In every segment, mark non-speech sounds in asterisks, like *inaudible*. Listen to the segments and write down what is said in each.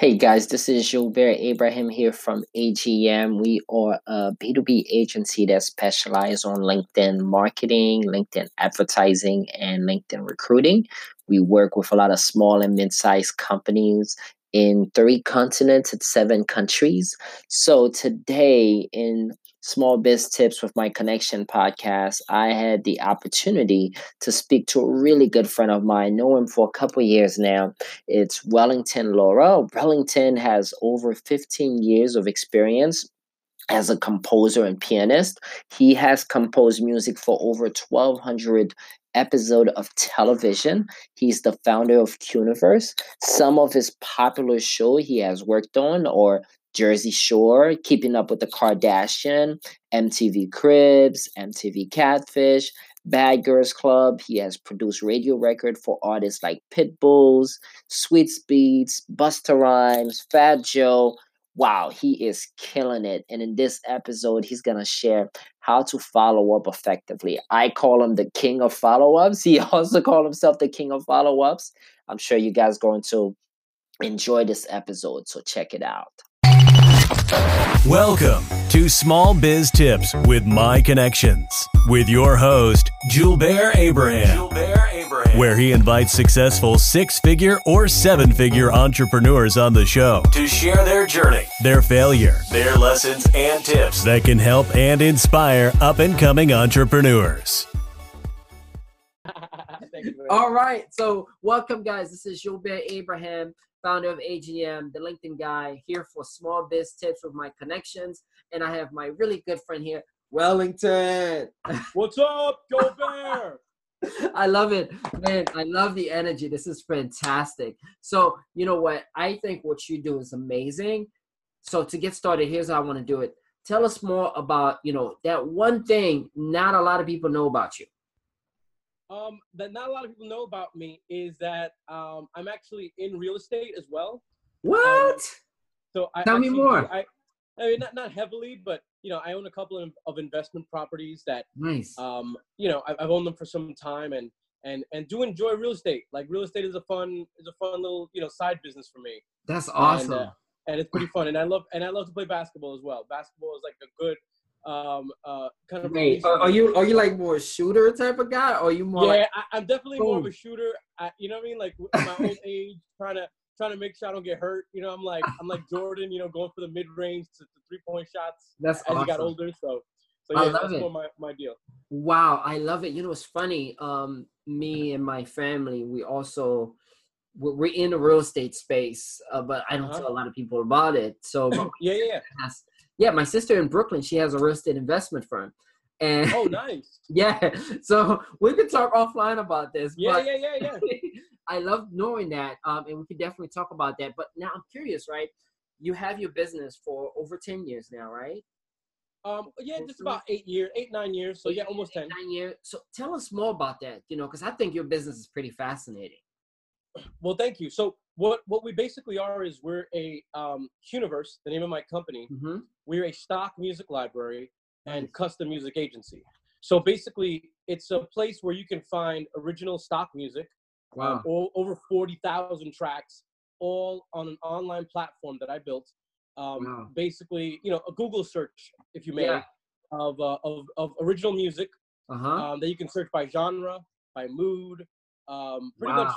Hey guys, this is Julbert Abraham here from AGM. We are a B2B agency that specializes on LinkedIn marketing, LinkedIn advertising, and LinkedIn recruiting. We work with a lot of small and mid sized companies in three continents and seven countries. So today in Small Biz Tips with My Connection podcast, I had the opportunity to speak to a really good friend of mine, I know him for a couple years now. It's Wellington Lora. Wellington has over 15 years of experience as a composer and pianist. He has composed music for over 1,200 episode of television. He's the founder of Cueniverse. Some of his popular show he has worked on or Jersey Shore, Keeping Up with the Kardashian, MTV Cribs, MTV Catfish, Bad Girls Club. He has produced radio record for artists like Pitbulls, Swizz Beatz, Busta Rhymes, Fat Joe. Wow, he is killing it. And in this episode, he's going to share how to follow up effectively. I call him the king of follow ups. *laughs* He also called himself the king of follow ups. I'm sure you guys are going to enjoy this episode, so check it out. Welcome to Small Biz Tips with My Connections with your host, Julbert Abraham, Abraham, where he invites successful six figure or seven figure entrepreneurs on the show to share their journey, their failure, their lessons, and tips that can help and inspire up and coming entrepreneurs. All right. So, welcome, guys. This is Julbert Abraham founder of AGM, the LinkedIn guy, here for small biz tips with my connections. And I have my really good friend here, Wellington. *laughs* What's up, go bear? I love it, man. I love the energy. This is fantastic. So, you know what? I think what you do is amazing. So, to get started, here's how I want to do it. Tell us more about, you know, that one thing not a lot of people know about you um, that not a lot of people know about me is that um, I'm actually in real estate as well. What? Um, so I tell me more. I, I mean, not not heavily, but you know, I own a couple of, of investment properties that nice. Um, you know, I've, I've owned them for some time, and and and do enjoy real estate. Like real estate is a fun is a fun little you know side business for me. That's awesome. And, uh, and it's pretty fun, and I love and I love to play basketball as well. Basketball is like a good um uh kind of Wait, are, are, you are you like more shooter type of guy or are you more yeah like, I, am definitely boom. more of a shooter I, you know what i mean like my old *laughs* age trying to trying to make sure i don't get hurt you know i'm like i'm like jordan you know going for the mid-range to, the three point shots that's as awesome. you got older so so yeah that's it. more my, my deal wow i love it you know it's funny um me and my family we also we're in the real estate space, uh, but I don't uh-huh. tell a lot of people about it. So *laughs* yeah, yeah, yeah yeah, my sister in Brooklyn, she has a real estate investment firm. And oh, *laughs* nice. yeah, so we could talk offline about this. Yeah, yeah, yeah, yeah. *laughs* I love knowing that, um, and we could definitely talk about that. But now I'm curious, right? You have your business for over ten years now, right? Um, yeah, just about eight years, eight nine years. So yeah, almost ten. Nine years. So tell us more about that, you know, because I think your business is pretty fascinating. Well, thank you. So what what we basically are is we're a um, Cueniverse, the name of my company. Mm-hmm. We're a stock music library and custom music agency. So basically, it's a place where you can find original stock music, um, wow. um, all, over forty thousand tracks, all on an online platform that I built. Um, wow. Basically, you know, a Google search, if you may, yeah. of, uh, of of original music uh-huh. um, that you can search by genre, by mood, um, pretty wow. much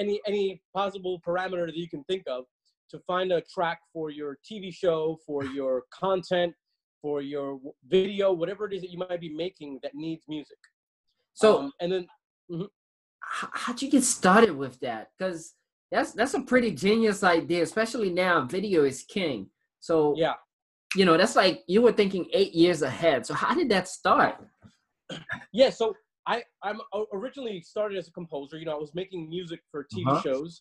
any any possible parameter that you can think of to find a track for your TV show, for *laughs* your content, for your video, whatever it is that you might be making that needs music. So um, and then, mm-hmm. how'd you get started with that? Because that's that's a pretty genius idea, especially now. Video is king. So yeah, you know that's like you were thinking eight years ahead. So how did that start? Yeah, so I I'm originally started as a composer. You know, I was making music for TV uh-huh. shows,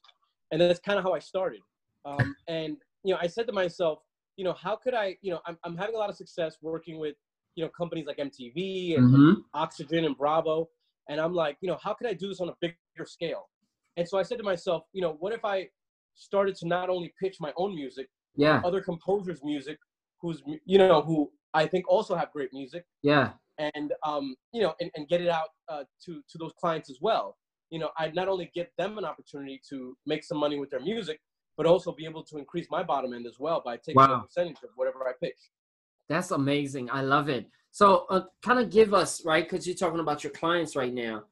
and that's kind of how I started. Um, *laughs* and you know, I said to myself, you know, how could I? You know, I'm I'm having a lot of success working with you know companies like MTV and, mm-hmm. Oxygen and Bravo, and I'm like, you know, how could I do this on a bigger scale? And so I said to myself, you know, what if I started to not only pitch my own music, yeah, other composers' music, who's you know who I think also have great music, yeah, and um, you know, and, and get it out uh, to to those clients as well. You know, I'd not only get them an opportunity to make some money with their music, but also be able to increase my bottom end as well by taking wow. a percentage of whatever I pitch. That's amazing. I love it. So, uh, kind of give us right because you're talking about your clients right now.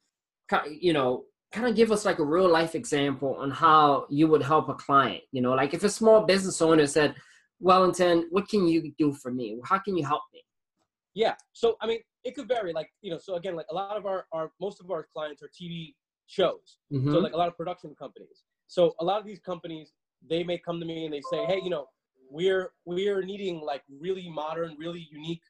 You know, kind of give us like a real life example on how you would help a client. You know, like if a small business owner said, "Wellington, what can you do for me? How can you help me?" Yeah. So, I mean, it could vary. Like, you know, so again, like a lot of our, our most of our clients are TV shows. Mm-hmm. So, like a lot of production companies. So, a lot of these companies, they may come to me and they say, "Hey, you know, we're we're needing like really modern, really unique,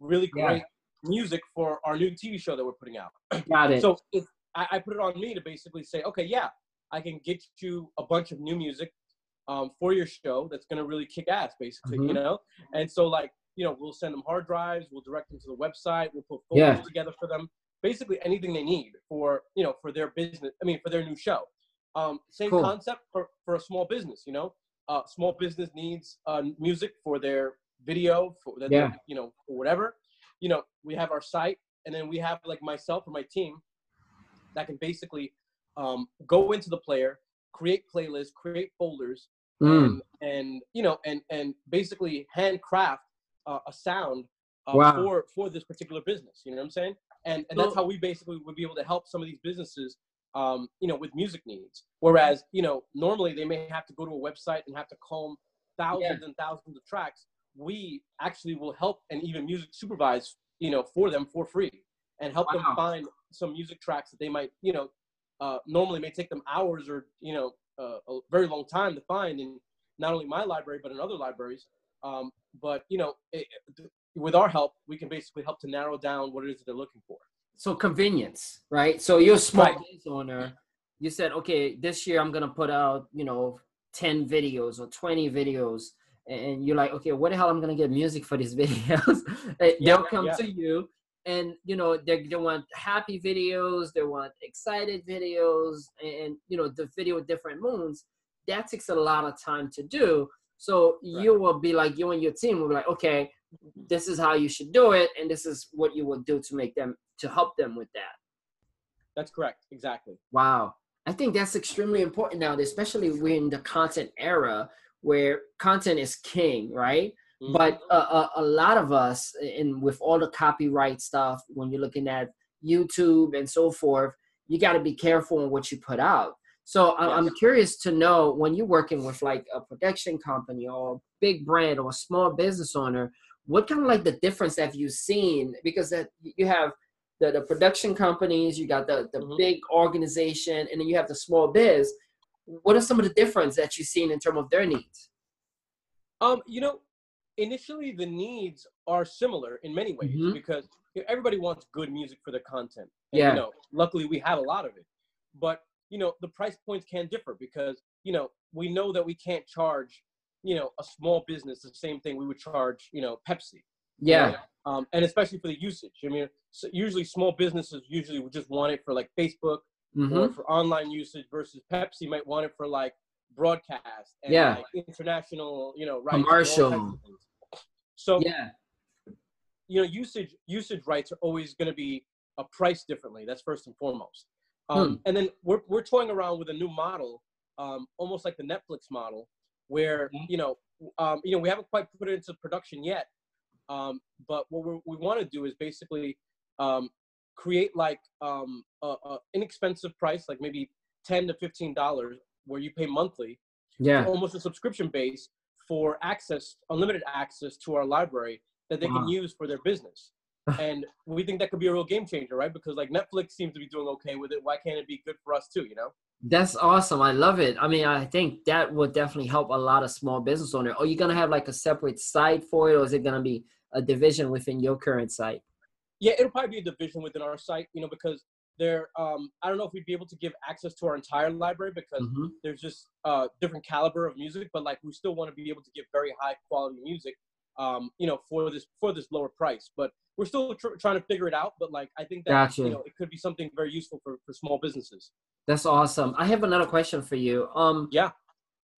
really great yeah. music for our new TV show that we're putting out." *clears throat* Got it. So, if I, I put it on me to basically say, "Okay, yeah, I can get you a bunch of new music um, for your show that's to really kick ass, basically, mm-hmm. you know." And so, like, you know, we'll send them hard drives, we'll direct them to the website, we'll put folders yeah. together for them, basically anything they need for, you know, for their business. I mean, for their new show. Um, same cool. concept for, for a small business, you know, uh, small business needs uh, music for their video, for their, yeah. you know, whatever. You know, we have our site, and then we have like myself or my team that can basically um, go into the player, create playlists, create folders, mm. and, and you know, and and basically handcraft uh, a sound uh, wow. for for this particular business. You know what I'm saying? And and that's how we basically would be able to help some of these businesses, um, you know, with music needs. Whereas you know normally they may have to go to a website and have to comb thousands yeah. and thousands of tracks. We actually will help and even music supervise, you know, for them for free and help wow. them find some music tracks that they might, you know, uh, normally may take them hours or you know uh, a very long time to find in not only my library but in other libraries. Um, but you know, it, with our help, we can basically help to narrow down what it is that they're looking for. So convenience, right? So you're a small right. business owner. You said, okay, this year I'm gonna put out, you know, ten videos or twenty videos, and you're like, okay, what the hell I'm gonna get music for these *laughs* videos? Eh, they'll come yeah. to you, and you know they they want happy videos, they want excited videos, and you know the video with different moons. That takes a lot of time to do. So right. you will be like, you and your team will be like, okay, this is how you should do it, and this is what you will do to make them to help them with that. That's correct. Exactly. Wow. I think that's extremely important now, especially we're in the content era where content is king, right? Mm-hmm. But uh, a, a lot of us, and with all the copyright stuff, when you're looking at YouTube and so forth, you got to be careful on what you put out so yes. I'm curious to know when you're working with like a production company or a big brand or a small business owner, what kind of like the difference have you seen? Because that you have the, the production companies, you got the, the mm-hmm. big organization, and then you have the small biz. What are some of the difference that you've seen in terms of their needs? Um, you know, initially the needs are similar in many ways mm-hmm. because everybody wants good music for their content. And, yeah. You know, luckily we have a lot of it, but you know the price points can differ because you know we know that we can't charge you know a small business the same thing we would charge you know pepsi yeah right? um, and especially for the usage i mean so usually small businesses usually would just want it for like facebook mm-hmm. or for online usage versus pepsi might want it for like broadcast and yeah. like international you know rights commercial so yeah you know usage usage rights are always going to be a price differently that's first and foremost um, hmm. And then we're, we're toying around with a new model, um, almost like the Netflix model, where, mm-hmm. you know, um, you know, we haven't quite put it into production yet. Um, but what we want to do is basically um, create like um, a, a, inexpensive price, like maybe 10 to $15 where you pay monthly. Yeah. Almost a subscription base for access, unlimited access to our library that they wow. can use for their business *laughs* and we think that could be a real game changer, right? Because like Netflix seems to be doing okay with it. Why can't it be good for us too? You know? That's awesome. I love it. I mean, I think that would definitely help a lot of small business owners. Are you gonna have like a separate site for it, or is it gonna be a division within your current site? Yeah, it'll probably be a division within our site. You know, because there, um, I don't know if we'd be able to give access to our entire library because mm-hmm. there's just uh, different caliber of music, but like we still want to be able to give very high quality music um, you know, for this for this lower price. But we're still tr- trying to figure it out. But like, I think that gotcha. you know, it could be something very useful for for small businesses. That's awesome. I have another question for you. Um, yeah.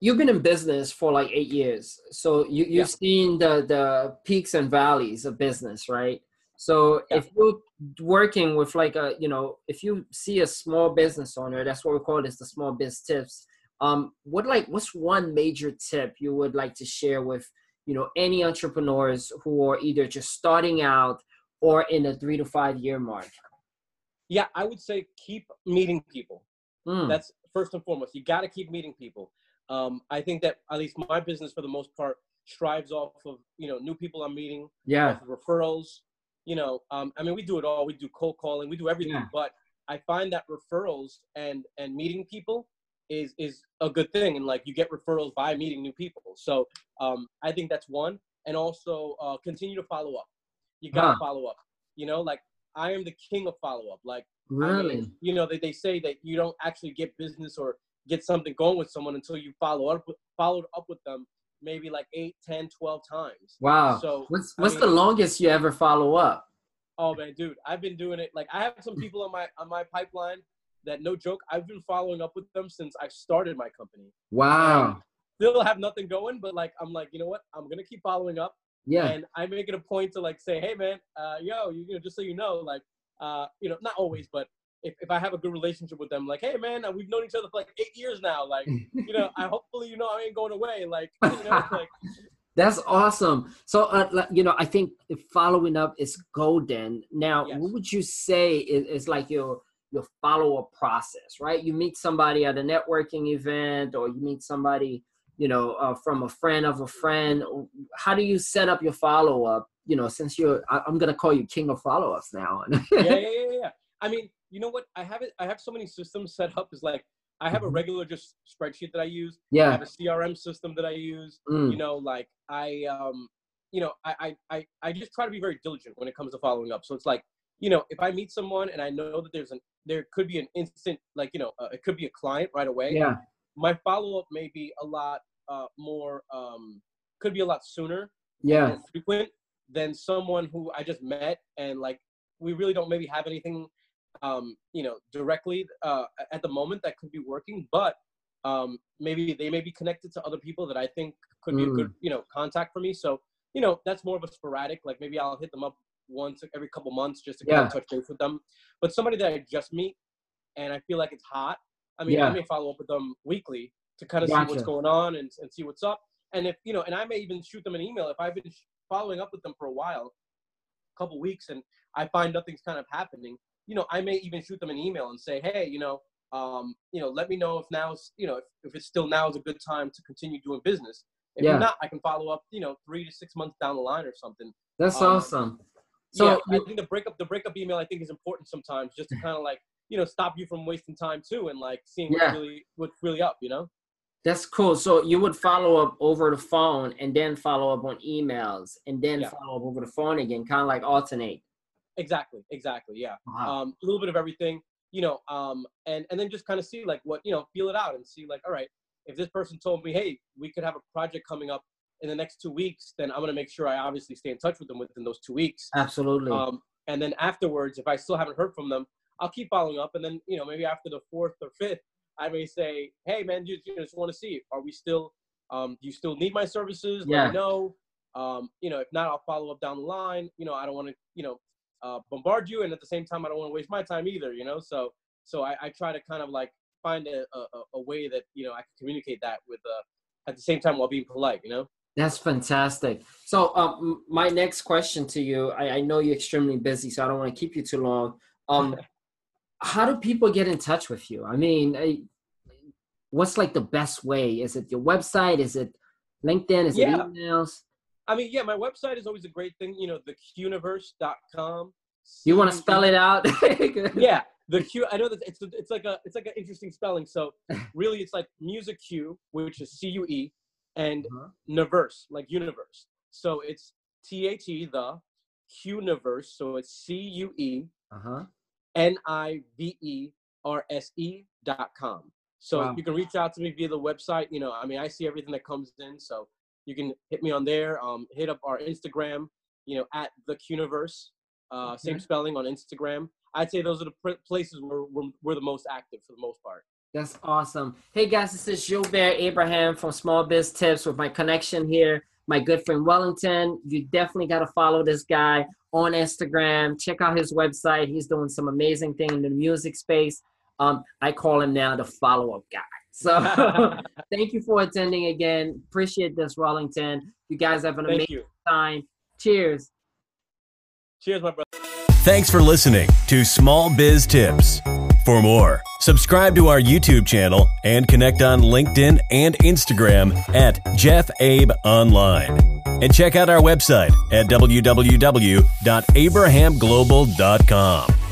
You've been in business for like eight years, so you, you've yeah. seen the the peaks and valleys of business, right? So yeah. if you're working with like a, you know, if you see a small business owner, that's what we call this the small biz tips. Um, what like what's one major tip you would like to share with you know any entrepreneurs who are either just starting out or in a three to five year mark? Yeah, I would say keep meeting people. Mm. That's first and foremost. You got to keep meeting people. Um, I think that at least my business, for the most part, strives off of you know new people I'm meeting, yeah, referrals. You know, um, I mean, we do it all. We do cold calling, we do everything. Yeah. But I find that referrals and and meeting people is is a good thing, and like you get referrals by meeting new people. So um, I think that's one, and also uh, continue to follow up. You gotta Huh. follow up. You know, like I am the king of follow up. Like I really. mean, you know, they, they say that you don't actually get business or get something going with someone until you follow up with, followed up with them maybe like 8, 10, 12 times. wow. So what's I mean- the longest you ever follow up? oh man, dude, I've been doing it. Like I have some people on my on my pipeline that no joke, I've been following up with them since I started my company. Wow. Still have nothing going, but like I'm like, you know what? I'm gonna keep following up. Yeah. And I make it a point to like say, hey man, uh, yo, you, you know, just so you know, like, uh, you know, not always, but if, if I have a good relationship with them, like, hey man, uh, we've known each other for like eight years now, like, *laughs* you know, I hopefully you know I ain't going away, like, you know, like, *laughs* That's awesome. So, uh, you know, I think following up is golden. Now, Yes. what would you say is, is like your your follow up process? Right? You meet somebody at a networking event, or you meet somebody, you know, uh, from a friend of a friend. How do you set up your follow up? You know, since you're, I, I'm gonna call you king of follow ups now. *laughs* yeah, yeah, yeah, yeah. I mean, you know what? I have it. I have so many systems set up. Is like I have a Mhm. regular just spreadsheet that I use. Yeah. I have a CRM system that I use. Mm. You know, like I, um, you know, I, I, I, I just try to be very diligent when it comes to following up. So it's like, you know, if I meet someone and I know that there's an, there could be an instant, like, you know, uh, it could be a client right away. Yeah. My follow up may be a lot uh, more, um, could be a lot sooner Yeah. frequent than someone who I just met and like we really don't maybe have anything um you know directly uh at the moment that could be working but um maybe they may be connected to other people that I think could be a good you know contact for me so you know that's more of a sporadic like maybe I'll hit them up once every couple months just to kind Yeah. of touch base with them but somebody that I just meet and I feel like it's hot I mean Yeah. I may follow up with them weekly to kind of see what's going on and, and see what's up and if you know and i may even shoot them an email if i've been sh- following up with them for a while a couple weeks and i find nothing's kind of happening you know i may even shoot them an email and say hey you know um, you know let me know if now's you know if, if it's still now is a good time to continue doing business if Yeah. not i can follow up you know three to six months down the line or something That's um, awesome. so yeah, i think the breakup the breakup email i think is important sometimes just to kind of like you know stop you from wasting time too and like seeing Yeah. what's really what's really up you know That's cool. So you would follow up over the phone and then follow up on emails and then Yeah. follow up over the phone again, kind of like alternate. exactly exactly yeah Wow. um, a little bit of everything, you know, um, and and then just kind of see like what you know, feel it out and see like, all right, if this person told me, hey, we could have a project coming up in the next two weeks, then I'm gonna make sure I obviously stay in touch with them within those two weeks. Absolutely. Um, and then afterwards, if I still haven't heard from them, I'll keep following up, and then you know maybe after the fourth or fifth, I may say, hey man, you, you just want to see, are we still, um, do you still need my services? Let Yeah. me know. Um, you know, if not, I'll follow up down the line. You know, I don't want to, you know, uh, bombard you, and at the same time, I don't want to waste my time either. You know, so so I, I try to kind of like find a, a, a- a way that you know I can communicate that with uh, at the same time while being polite. You know. That's fantastic. So, um, my next question to you, I, I know you're extremely busy, so I don't want to keep you too long. Um, *laughs* how do people get in touch with you? I mean, I, what's like the best way? Is it your website? Is it LinkedIn? Is Yeah. it emails? I mean, yeah, my website is always a great thing. You know, thecueniverse.com. You want to spell it out? *laughs* yeah the q i know that it's it's like a it's like an interesting spelling so really it's like music q which is c-u-e and Uh-huh. universe like universe so it's t-h-e the q-universe so it's c-u-e Uh-huh. n-i-v-e-r-s-e dot com so Wow. you can reach out to me via the website you know i mean i see everything that comes in so you can hit me on there um hit up our instagram you know at the Cueniverse. uh same spelling on instagram i'd say those are the pr- places where we're, we're the most active for the most part That's awesome. Hey guys, this is Julbert Abraham from Small Biz Tips with my connection here, my good friend Wellington. You definitely got to follow this guy on Instagram. Check out his website. He's doing some amazing thing in the music space. Um, I call him now the follow up guy. So *laughs* *laughs* thank you for attending again. Appreciate this, Wellington. You guys have an Thank amazing you. time. Cheers. Cheers, my brother. Thanks for listening to Small Biz Tips. For more, subscribe to our YouTube channel and connect on LinkedIn and Instagram at Jeff Abe Online. And check out our website at www.abrahamglobal.com.